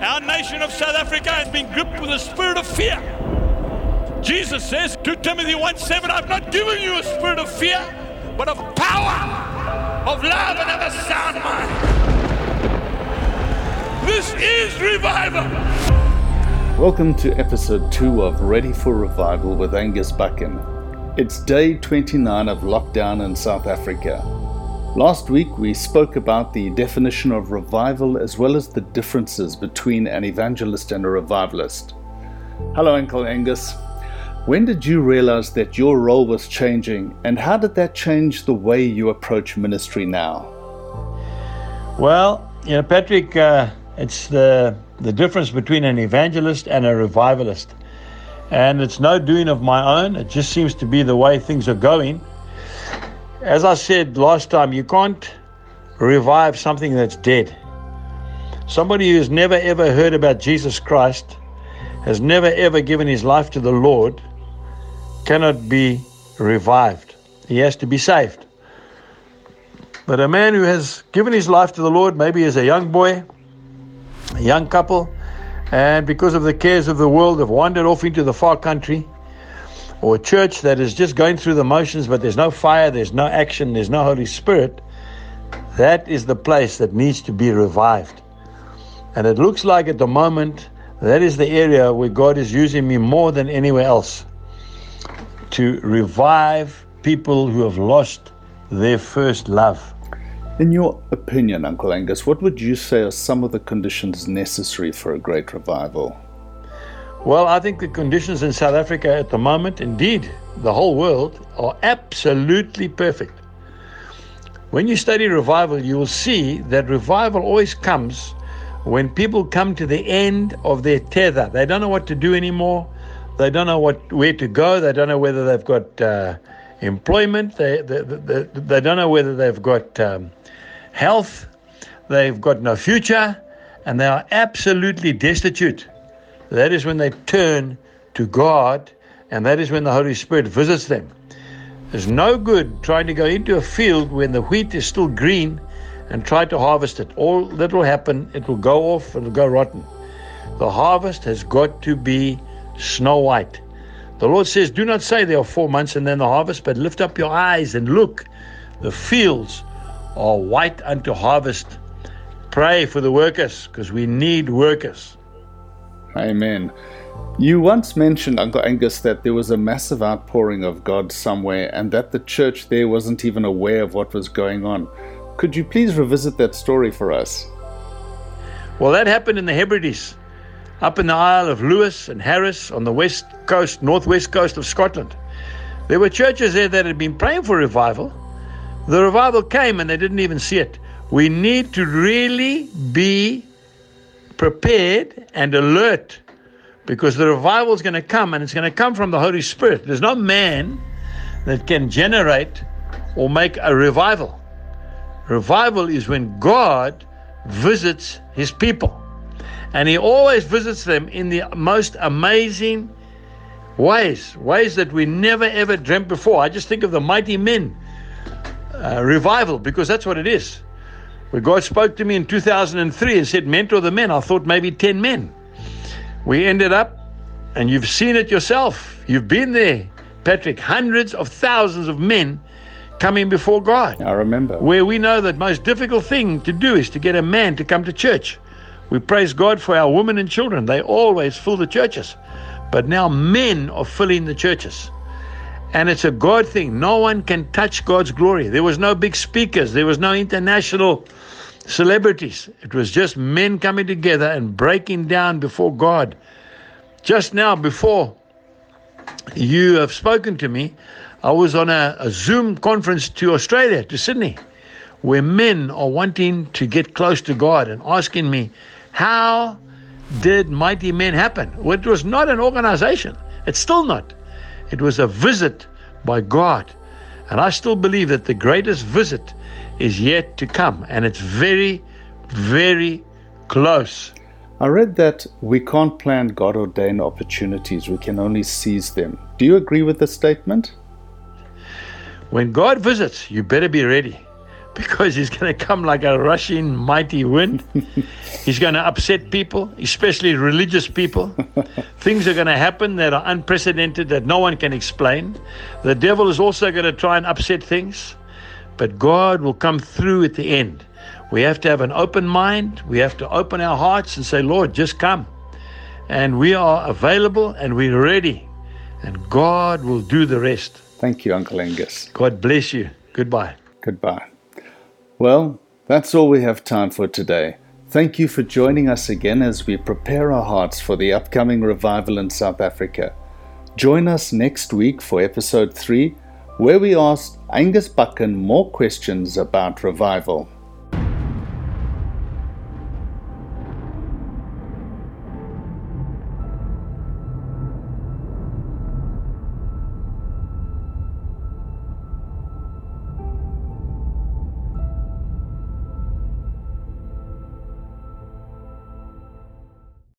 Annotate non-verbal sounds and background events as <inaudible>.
Our nation of South Africa has been gripped with a spirit of fear. Jesus says to Timothy 1 7, I've not given you a spirit of fear, but of power, of love, and of a sound mind. This is revival. Welcome to episode 2 of Ready for Revival with Angus Buchan. It's day 29 of lockdown in South Africa. Last week we spoke about the definition of revival as well as the differences between an evangelist and a revivalist. Hello, Uncle Angus. When did you realize that your role was changing, and how did that change the way you approach ministry now? Well, you know, Patrick, uh, it's the the difference between an evangelist and a revivalist, and it's no doing of my own. It just seems to be the way things are going. As I said last time, you can't revive something that's dead. Somebody who's never ever heard about Jesus Christ, has never ever given his life to the Lord, cannot be revived. He has to be saved. But a man who has given his life to the Lord, maybe as a young boy, a young couple, and because of the cares of the world have wandered off into the far country, or a church that is just going through the motions, but there's no fire, there's no action, there's no Holy Spirit, that is the place that needs to be revived. And it looks like at the moment that is the area where God is using me more than anywhere else to revive people who have lost their first love. In your opinion, Uncle Angus, what would you say are some of the conditions necessary for a great revival? Well, I think the conditions in South Africa at the moment, indeed, the whole world, are absolutely perfect. When you study revival, you will see that revival always comes when people come to the end of their tether. They don't know what to do anymore. They don't know what where to go. They don't know whether they've got uh, employment. They, they, they, they, don't know whether they've got um, health. They've got no future. And they are absolutely destitute. That is when they turn to God, and that is when the Holy Spirit visits them. There's no good trying to go into a field when the wheat is still green and try to harvest it. All that will happen, it will go off, it'll go rotten. The harvest has got to be snow white. The Lord says, Do not say there are four months and then the harvest, but lift up your eyes and look. The fields are white unto harvest. Pray for the workers because we need workers. Amen. You once mentioned, Uncle Angus, that there was a massive outpouring of God somewhere and that the church there wasn't even aware of what was going on. Could you please revisit that story for us? Well, that happened in the Hebrides, up in the Isle of Lewis and Harris on the west coast, northwest coast of Scotland. There were churches there that had been praying for revival. The revival came and they didn't even see it. We need to really be prepared and alert because the revival is going to come and it's going to come from the Holy Spirit. There's no man that can generate or make a revival. Revival is when God visits his people. And he always visits them in the most amazing ways, ways that we never ever dreamt before. I just think of the mighty men uh, revival because that's what it is. Where God spoke to me in 2003 and said, Mentor the men, I thought maybe 10 men. We ended up, and you've seen it yourself, you've been there, Patrick, hundreds of thousands of men coming before God. I remember. Where we know that most difficult thing to do is to get a man to come to church. We praise God for our women and children. They always fill the churches. But now men are filling the churches. And it's a God thing. No one can touch God's glory. There was no big speakers. There was no international celebrities. It was just men coming together and breaking down before God. Just now, before you have spoken to me, I was on a, a, Zoom conference to Australia, to Sydney, where men are wanting to get close to God and asking me, How did Mighty Men happen? Well, it was not an organization. It's still not. It was a visit by God. And I still believe that the greatest visit is yet to come, and it's very, very close. I read that we can't plan God ordained opportunities, we can only seize them. Do you agree with this statement? When God visits, you better be ready. Because he's going to come like a rushing mighty wind. <laughs> he's going to upset people, especially religious people. <laughs> Things are going to happen that are unprecedented that no one can explain. The devil is also going to try and upset things, but God will come through at the end. We have to have an open mind. We have to open our hearts and say, Lord, just come. And we are available and we're ready. And God will do the rest. Thank you, Uncle Angus. God bless you. Goodbye. Goodbye. Well, that's all we have time for today. Thank you for joining us again as we prepare our hearts for the upcoming revival in South Africa. Join us next week for episode 3, where we ask Angus Buchan more questions about revival.